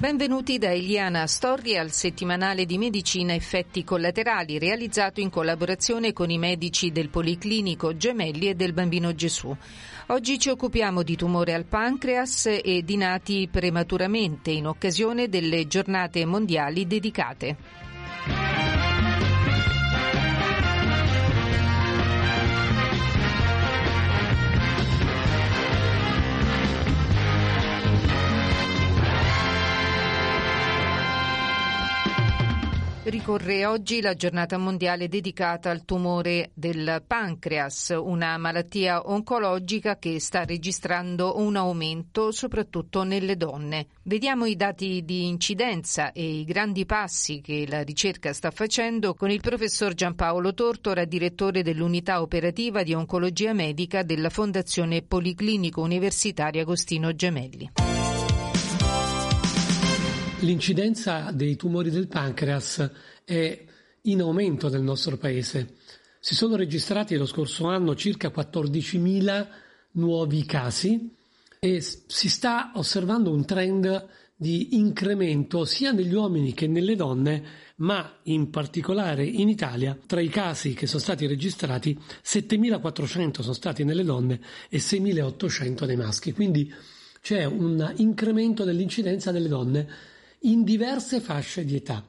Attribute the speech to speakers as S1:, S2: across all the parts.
S1: Benvenuti da Eliana Storri al settimanale di medicina effetti collaterali realizzato in collaborazione con i medici del Policlinico Gemelli e del Bambino Gesù. Oggi ci occupiamo di tumore al pancreas e di nati prematuramente in occasione delle giornate mondiali dedicate. Ricorre oggi la giornata mondiale dedicata al tumore del pancreas, una malattia oncologica che sta registrando un aumento soprattutto nelle donne. Vediamo i dati di incidenza e i grandi passi che la ricerca sta facendo con il professor Giampaolo Tortora, direttore dell'unità operativa di oncologia medica della Fondazione Policlinico Universitaria Agostino Gemelli.
S2: L'incidenza dei tumori del pancreas è in aumento nel nostro paese. Si sono registrati lo scorso anno circa 14.000 nuovi casi e si sta osservando un trend di incremento sia negli uomini che nelle donne, ma in particolare in Italia tra i casi che sono stati registrati 7.400 sono stati nelle donne e 6.800 nei maschi. Quindi c'è un incremento dell'incidenza delle donne in diverse fasce di età.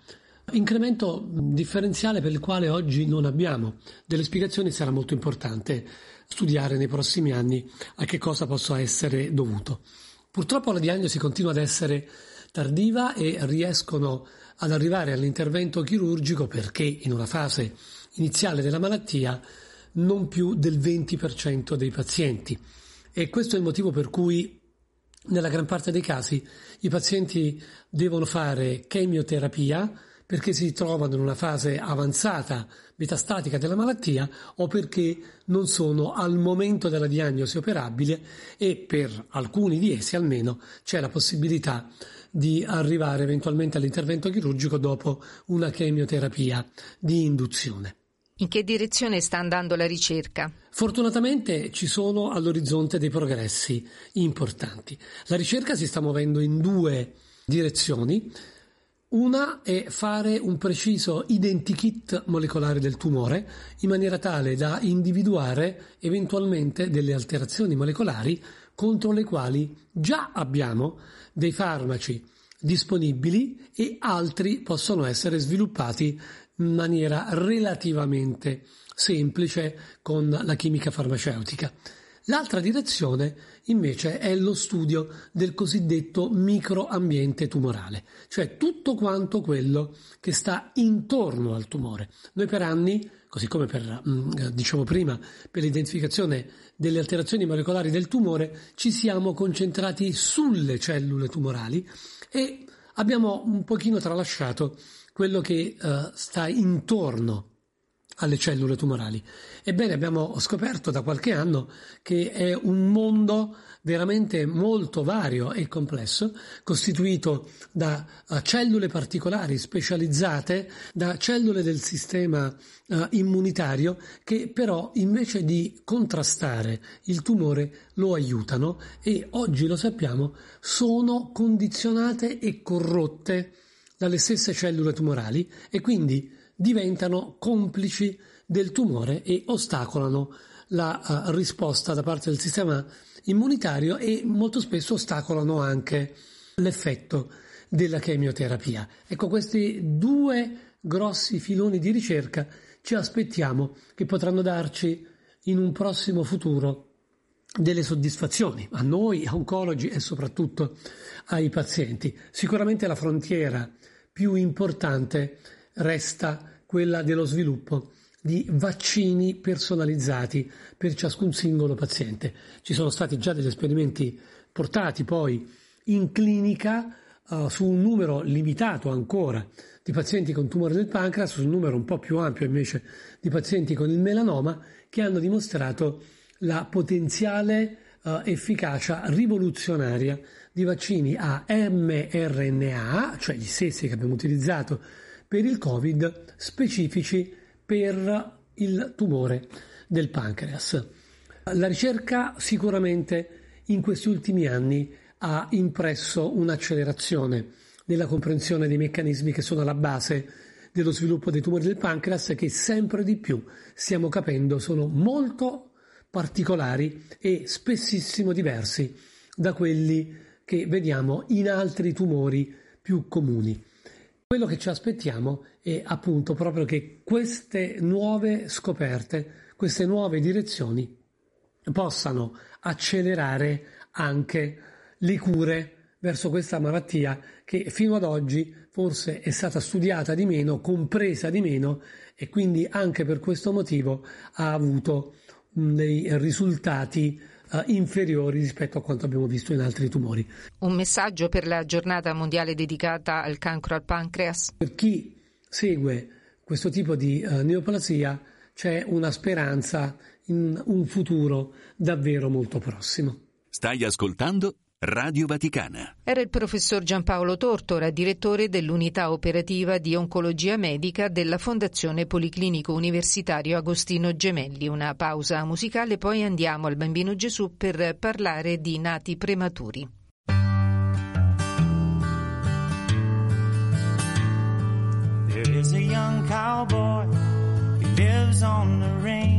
S2: Incremento differenziale per il quale oggi non abbiamo delle spiegazioni sarà molto importante studiare nei prossimi anni a che cosa possa essere dovuto. Purtroppo la diagnosi continua ad essere tardiva e riescono ad arrivare all'intervento chirurgico perché in una fase iniziale della malattia non più del 20% dei pazienti. E questo è il motivo per cui nella gran parte dei casi i pazienti devono fare chemioterapia perché si trovano in una fase avanzata metastatica della malattia o perché non sono al momento della diagnosi operabile e per alcuni di essi almeno c'è la possibilità di arrivare eventualmente all'intervento chirurgico dopo una chemioterapia di induzione.
S1: In che direzione sta andando la ricerca?
S2: Fortunatamente ci sono all'orizzonte dei progressi importanti. La ricerca si sta muovendo in due direzioni. Una è fare un preciso identikit molecolare del tumore in maniera tale da individuare eventualmente delle alterazioni molecolari contro le quali già abbiamo dei farmaci disponibili e altri possono essere sviluppati in maniera relativamente semplice con la chimica farmaceutica. L'altra direzione invece è lo studio del cosiddetto microambiente tumorale, cioè tutto quanto quello che sta intorno al tumore. Noi per anni, così come per, diciamo prima, per l'identificazione delle alterazioni molecolari del tumore, ci siamo concentrati sulle cellule tumorali e abbiamo un pochino tralasciato quello che uh, sta intorno alle cellule tumorali. Ebbene, abbiamo scoperto da qualche anno che è un mondo veramente molto vario e complesso, costituito da uh, cellule particolari specializzate, da cellule del sistema uh, immunitario che però invece di contrastare il tumore lo aiutano e oggi lo sappiamo sono condizionate e corrotte dalle stesse cellule tumorali e quindi diventano complici del tumore e ostacolano la uh, risposta da parte del sistema immunitario e molto spesso ostacolano anche l'effetto della chemioterapia. Ecco, questi due grossi filoni di ricerca ci aspettiamo che potranno darci in un prossimo futuro delle soddisfazioni a noi, oncologi e soprattutto ai pazienti. Sicuramente la frontiera più importante resta quella dello sviluppo di vaccini personalizzati per ciascun singolo paziente. Ci sono stati già degli esperimenti portati poi in clinica uh, su un numero limitato ancora di pazienti con tumore del pancreas, su un numero un po' più ampio invece di pazienti con il melanoma, che hanno dimostrato la potenziale uh, efficacia rivoluzionaria di vaccini a mRNA, cioè gli stessi che abbiamo utilizzato per il Covid, specifici per il tumore del pancreas. La ricerca sicuramente in questi ultimi anni ha impresso un'accelerazione nella comprensione dei meccanismi che sono alla base dello sviluppo dei tumori del pancreas che sempre di più stiamo capendo sono molto particolari e spessissimo diversi da quelli che vediamo in altri tumori più comuni. Quello che ci aspettiamo è appunto proprio che queste nuove scoperte, queste nuove direzioni possano accelerare anche le cure verso questa malattia che fino ad oggi forse è stata studiata di meno, compresa di meno e quindi anche per questo motivo ha avuto dei risultati uh, inferiori rispetto a quanto abbiamo visto in altri tumori.
S3: Un messaggio per la giornata mondiale dedicata al cancro al pancreas?
S2: Per chi segue questo tipo di uh, neoplasia c'è una speranza in un futuro davvero molto prossimo.
S4: Stai ascoltando Radio Vaticana.
S3: Era il professor Giampaolo Tortora, direttore dell'unità operativa di oncologia medica della Fondazione Policlinico Universitario Agostino Gemelli. Una pausa musicale, poi andiamo al Bambino Gesù per parlare di nati prematuri. There is a young cowboy who lives on the range.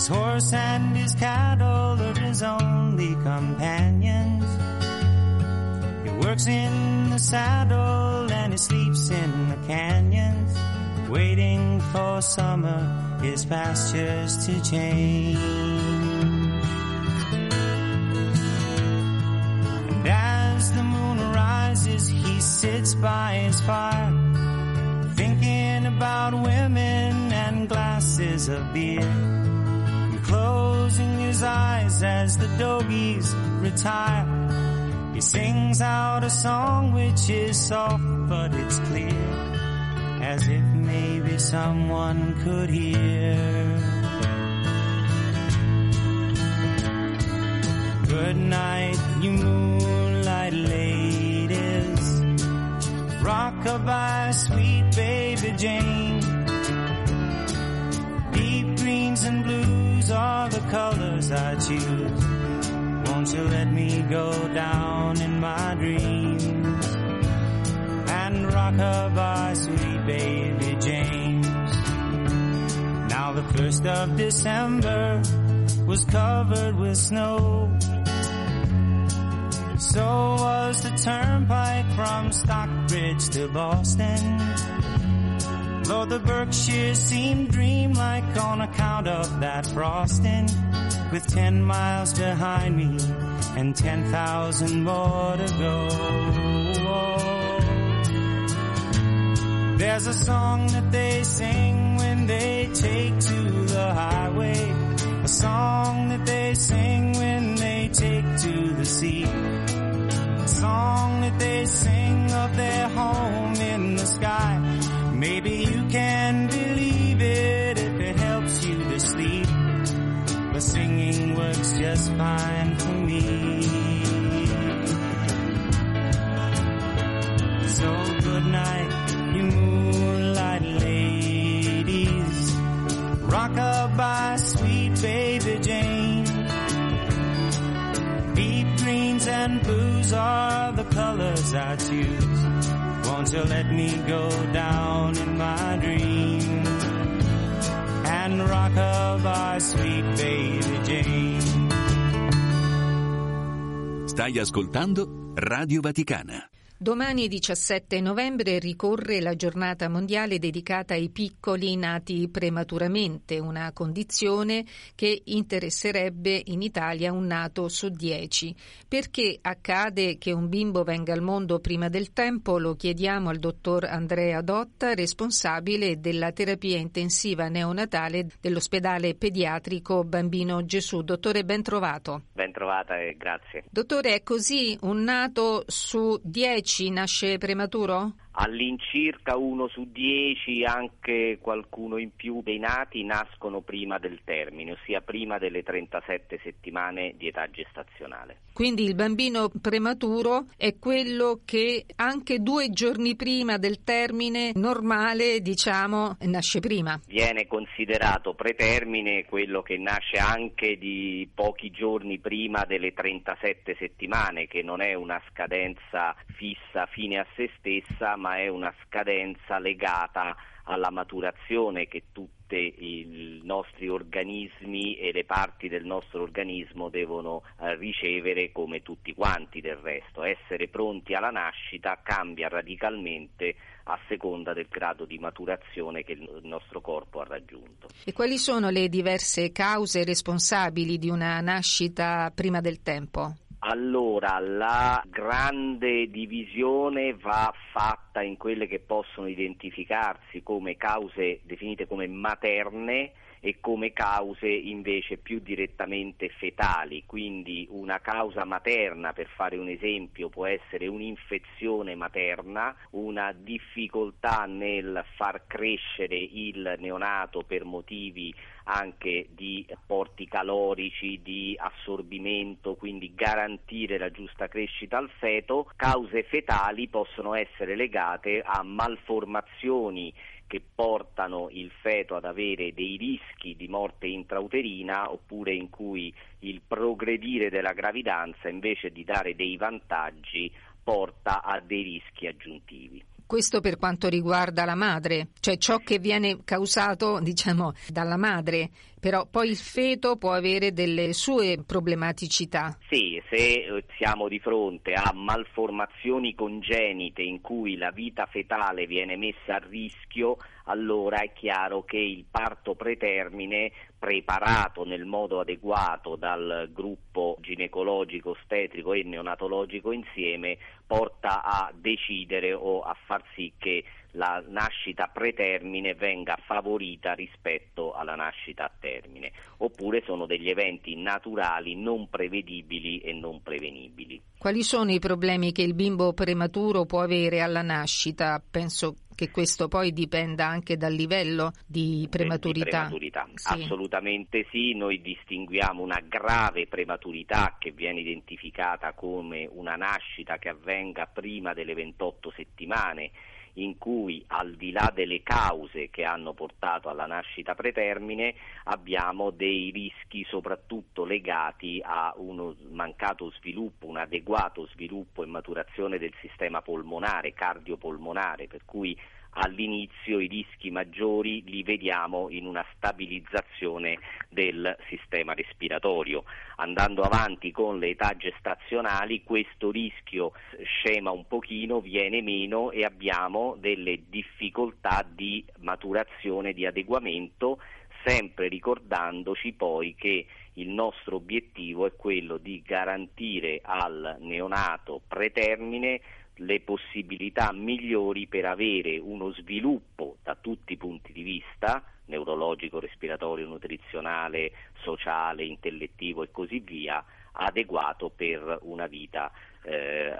S3: His horse and his cattle are his only companions. He works in the saddle and he sleeps in the canyons, waiting for summer, his pastures to change. And as the moon rises, he sits by his fire, thinking about women and glasses of beer eyes as the doggies retire. He sings out a song which is soft but it's clear, as if maybe someone could hear. Good night, you moonlight ladies. Rockabye, sweet baby Jane. Deep greens and blues are the colors I choose. Won't you let me go down in my dreams and rock her by sweet baby James? Now the first of December was covered with snow. So was the turnpike from Stockbridge to Boston. Though the Berkshires seemed dreamlike on account of that frosting, with ten miles behind me and ten thousand more to go. There's a song that they sing when they take to the highway, a song that they sing when they take to the sea, a song that they sing of their home just fine for me. So good night, you moonlight ladies. Rock Rockabye, sweet baby Jane. Deep greens and blues are the colors I choose. Won't you let me go down in my dreams and rock by sweet baby Jane?
S4: Stai ascoltando Radio Vaticana.
S3: Domani 17 novembre ricorre la giornata mondiale dedicata ai piccoli nati prematuramente, una condizione che interesserebbe in Italia un nato su dieci. Perché accade che un bimbo venga al mondo prima del tempo lo chiediamo al dottor Andrea Dotta, responsabile della terapia intensiva neonatale dell'ospedale pediatrico Bambino Gesù. Dottore, ben trovato.
S5: Ben trovato trovata e grazie.
S1: Dottore, è così? Un nato su 10 nasce prematuro?
S5: All'incirca uno su dieci, anche qualcuno in più dei nati nascono prima del termine, ossia prima delle 37 settimane di età gestazionale.
S1: Quindi il bambino prematuro è quello che anche due giorni prima del termine normale, diciamo, nasce prima.
S5: Viene considerato pretermine quello che nasce anche di pochi giorni prima delle 37 settimane, che non è una scadenza fissa fine a se stessa, ma è una scadenza legata alla maturazione che tutti i nostri organismi e le parti del nostro organismo devono eh, ricevere come tutti quanti del resto. Essere pronti alla nascita cambia radicalmente a seconda del grado di maturazione che il nostro corpo ha raggiunto.
S1: E quali sono le diverse cause responsabili di una nascita prima del tempo?
S5: Allora, la grande divisione va fatta in quelle che possono identificarsi come cause definite come materne e come cause invece più direttamente fetali, quindi una causa materna, per fare un esempio, può essere un'infezione materna, una difficoltà nel far crescere il neonato per motivi anche di apporti calorici, di assorbimento, quindi garantire la giusta crescita al feto, cause fetali possono essere legate a malformazioni che portano il feto ad avere dei rischi di morte intrauterina oppure in cui il progredire della gravidanza invece di dare dei vantaggi porta a dei rischi aggiuntivi.
S1: Questo per quanto riguarda la madre, cioè ciò che viene causato, diciamo, dalla madre, però poi il feto può avere delle sue problematicità.
S5: Sì, se eh, siamo di fronte a malformazioni congenite in cui la vita fetale viene messa a rischio, allora è chiaro che il parto pretermine preparato nel modo adeguato dal gruppo ginecologico, ostetrico e neonatologico insieme porta a decidere o a far sì che la nascita pretermine venga favorita rispetto alla nascita a termine, oppure sono degli eventi naturali non prevedibili e non prevenibili.
S1: Quali sono i problemi che il bimbo prematuro può avere alla nascita? Penso che questo poi dipenda anche dal livello di prematurità. Di
S5: prematurità. Sì. Assolutamente sì, noi distinguiamo una grave prematurità che viene identificata come una nascita che avvenga prima delle 28 settimane in cui al di là delle cause che hanno portato alla nascita pretermine abbiamo dei rischi soprattutto legati a un mancato sviluppo, un adeguato sviluppo e maturazione del sistema polmonare, cardiopolmonare, per cui all'inizio i rischi maggiori li vediamo in una stabilizzazione del sistema respiratorio. Andando avanti con le età gestazionali questo rischio scema un pochino, viene meno e abbiamo delle difficoltà di maturazione, di adeguamento, sempre ricordandoci poi che il nostro obiettivo è quello di garantire al neonato pretermine le possibilità migliori per avere uno sviluppo da tutti i punti di vista, neurologico, respiratorio, nutrizionale, sociale, intellettivo e così via, adeguato per una vita eh,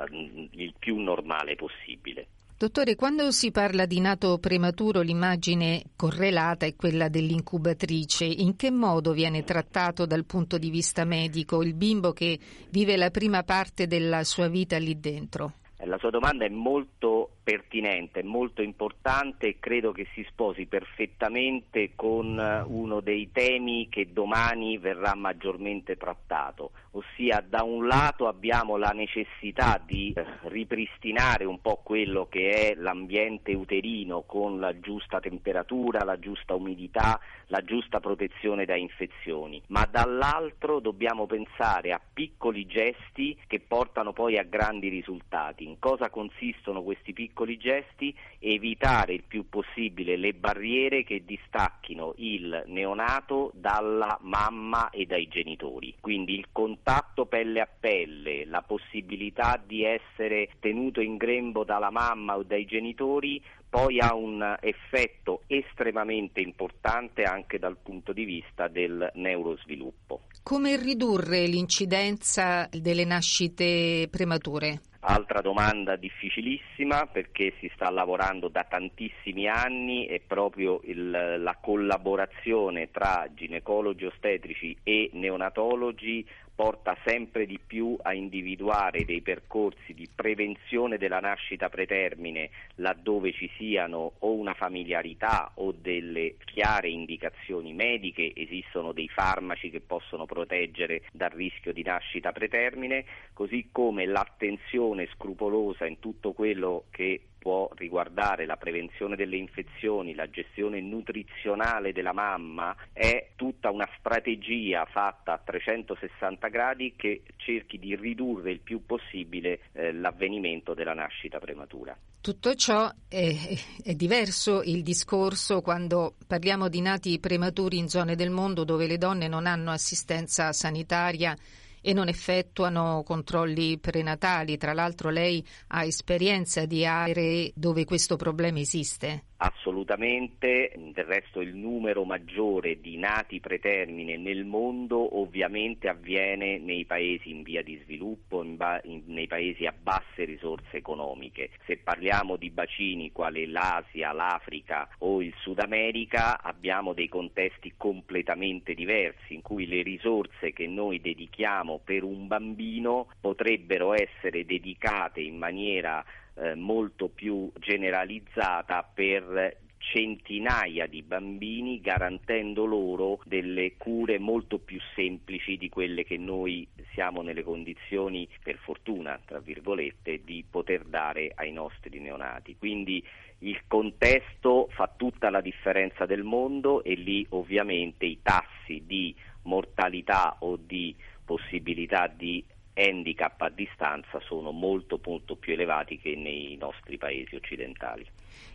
S5: il più normale possibile.
S1: Dottore, quando si parla di nato prematuro l'immagine correlata è quella dell'incubatrice. In che modo viene trattato dal punto di vista medico il bimbo che vive la prima parte della sua vita lì dentro?
S5: La sua domanda è molto pertinente, molto importante e credo che si sposi perfettamente con eh, uno dei temi che domani verrà maggiormente trattato, ossia da un lato abbiamo la necessità di eh, ripristinare un po' quello che è l'ambiente uterino con la giusta temperatura, la giusta umidità, la giusta protezione da infezioni, ma dall'altro dobbiamo pensare a piccoli gesti che portano poi a grandi risultati. In cosa consistono questi piccoli piccoli gesti, evitare il più possibile le barriere che distacchino il neonato dalla mamma e dai genitori. Quindi il contatto pelle a pelle, la possibilità di essere tenuto in grembo dalla mamma o dai genitori poi ha un effetto estremamente importante anche dal punto di vista del neurosviluppo.
S1: Come ridurre l'incidenza delle nascite premature?
S5: Altra domanda difficilissima perché si sta lavorando da tantissimi anni e proprio il, la collaborazione tra ginecologi ostetrici e neonatologi porta sempre di più a individuare dei percorsi di prevenzione della nascita pretermine laddove ci siano o una familiarità o delle chiare indicazioni mediche, esistono dei farmaci che possono proteggere dal rischio di nascita pretermine, così come l'attenzione scrupolosa in tutto quello che può riguardare la prevenzione delle infezioni, la gestione nutrizionale della mamma, è tutta una strategia fatta a 360 gradi che cerchi di ridurre il più possibile eh, l'avvenimento della nascita prematura.
S1: Tutto ciò è, è, diverso il discorso quando parliamo di nati prematuri in zone del mondo dove le donne non hanno assistenza sanitaria e non effettuano controlli prenatali. Tra l'altro lei ha esperienza di aree dove questo problema esiste.
S5: Assolutamente, del resto il numero maggiore di nati pretermine nel mondo ovviamente avviene nei paesi in via di sviluppo, ba- in, nei paesi a basse risorse economiche. Se parliamo di bacini quali l'Asia, l'Africa o il Sud America abbiamo dei contesti completamente diversi in cui le risorse che noi dedichiamo per un bambino potrebbero essere dedicate in maniera eh, molto più generalizzata per centinaia di bambini garantendo loro delle cure molto più semplici di quelle che noi siamo nelle condizioni, per fortuna, tra virgolette, di poter dare ai nostri neonati. Quindi il contesto fa tutta la differenza del mondo e lì ovviamente i tassi di mortalità o di possibilità di handicap a distanza sono molto, molto più elevati che nei nostri paesi occidentali.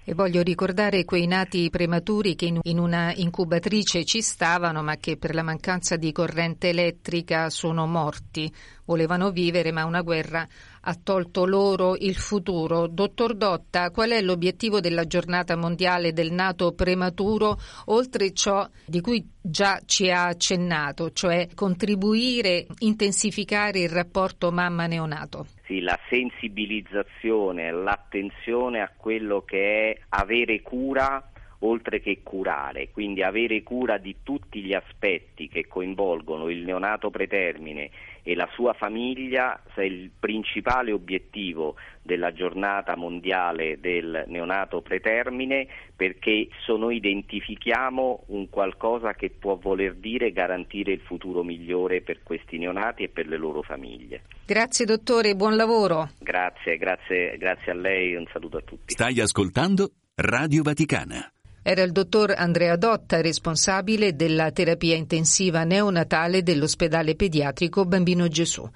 S1: E voglio ricordare quei nati prematuri che in una incubatrice ci stavano ma che per la mancanza di corrente elettrica sono morti. Volevano vivere ma una guerra ha tolto loro il futuro. Dottor Dotta, qual è l'obiettivo della giornata mondiale del nato prematuro, oltre ciò di cui già ci ha accennato, cioè contribuire, intensificare il rapporto mamma-neonato?
S5: Sì, la sensibilizzazione, l'attenzione a quello che è avere cura oltre che curare, quindi avere cura di tutti gli aspetti che coinvolgono il neonato pretermine e la sua famiglia è il principale obiettivo della giornata mondiale del neonato pretermine perché noi identifichiamo un qualcosa che può voler dire garantire il futuro migliore per questi neonati e per le loro famiglie.
S1: Grazie dottore, buon lavoro.
S5: Grazie, grazie, grazie a lei, un saluto a tutti.
S4: Stai ascoltando Radio Vaticana.
S1: Era il dottor Andrea Dotta, responsabile della terapia intensiva neonatale dell'ospedale pediatrico Bambino Gesù.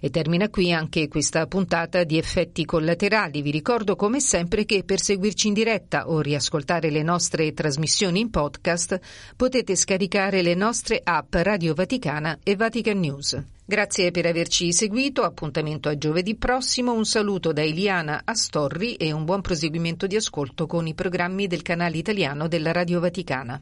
S1: E termina qui anche questa puntata di effetti collaterali. Vi ricordo come sempre che per seguirci in diretta o riascoltare le nostre trasmissioni in podcast potete scaricare le nostre app Radio Vaticana e Vatican News. Grazie per averci seguito, appuntamento a giovedì prossimo, un saluto da Eliana Astorri e un buon proseguimento di ascolto con i programmi del canale italiano della Radio Vaticana.